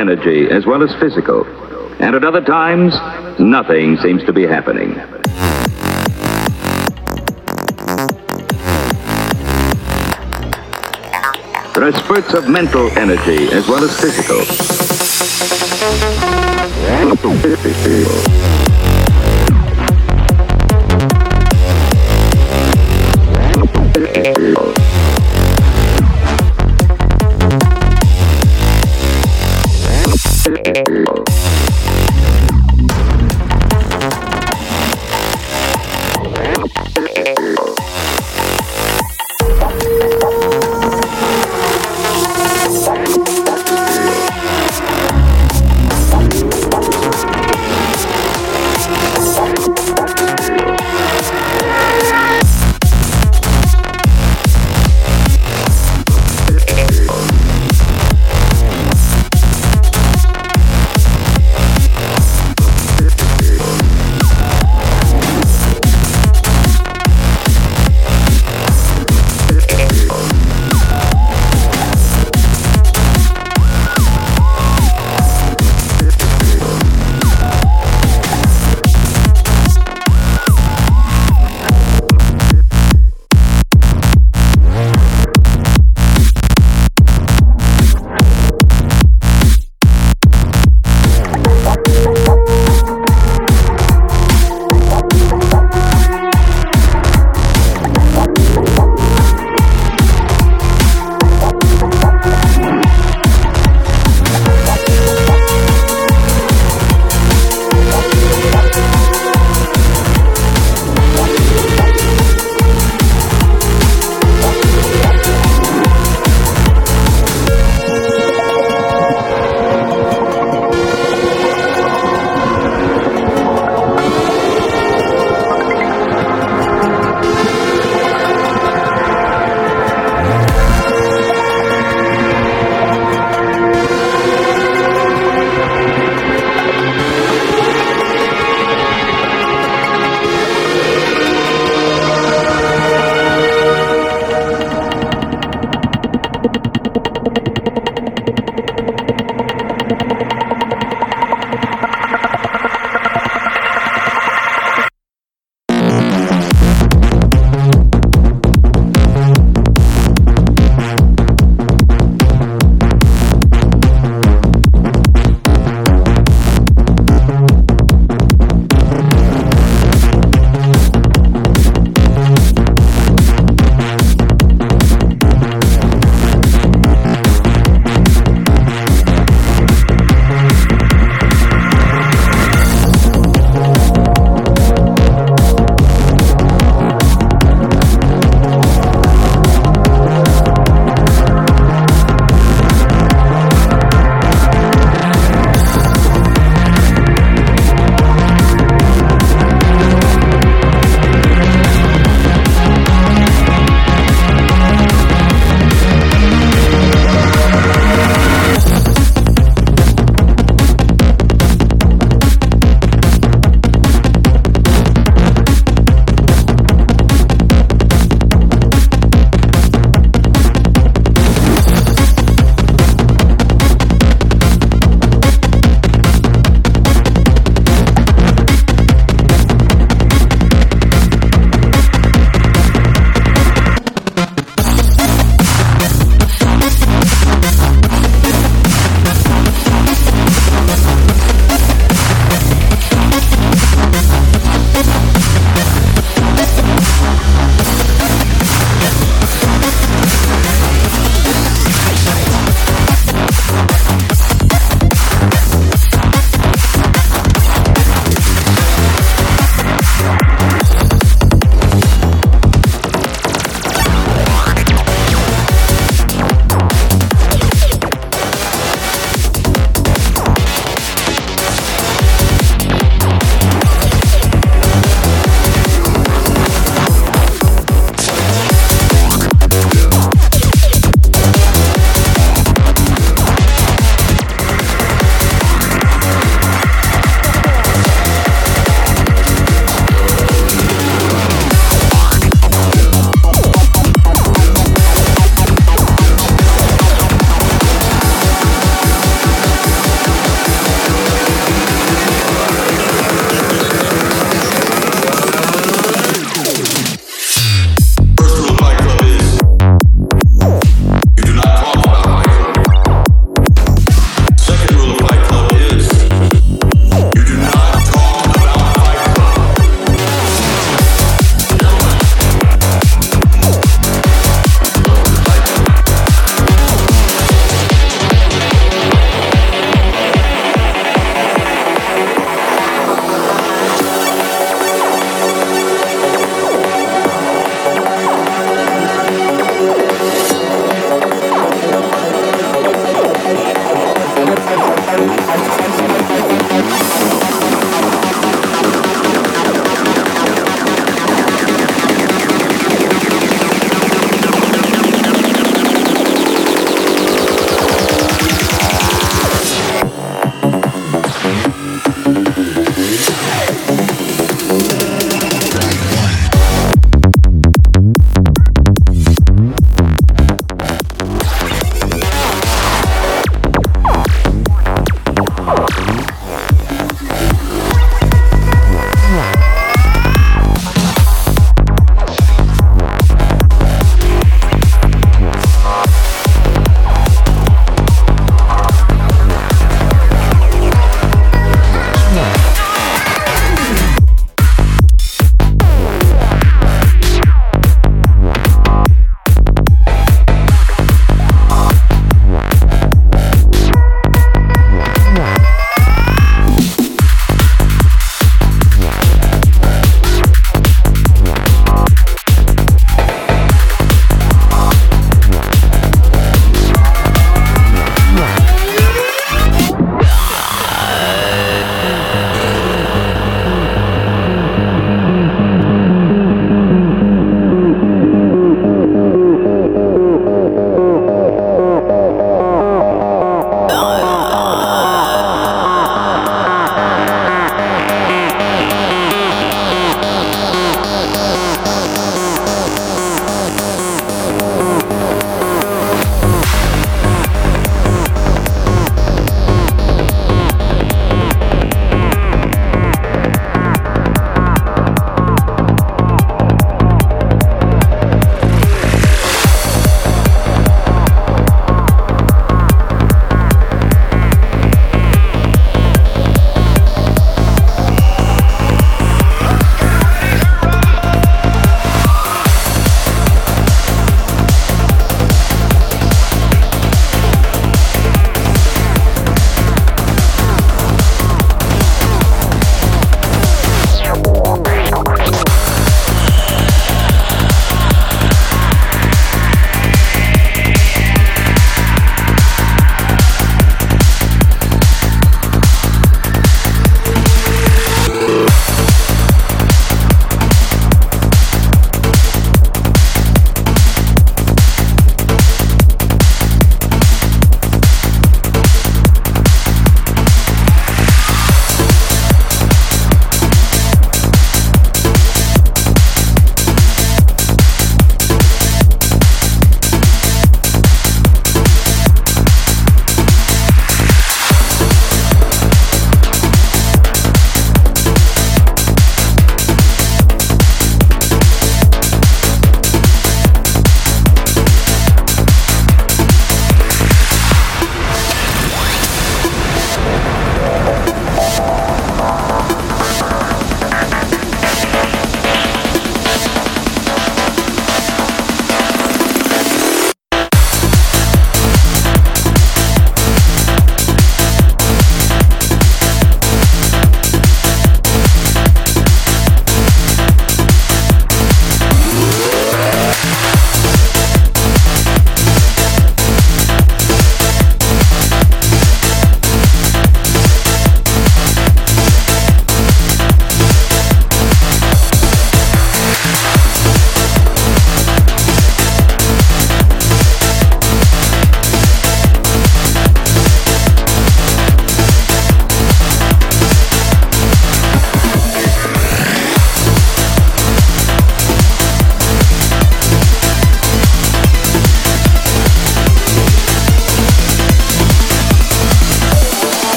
energy as well as physical. And at other times, nothing seems to be happening. There are spurts of mental energy as well as physical.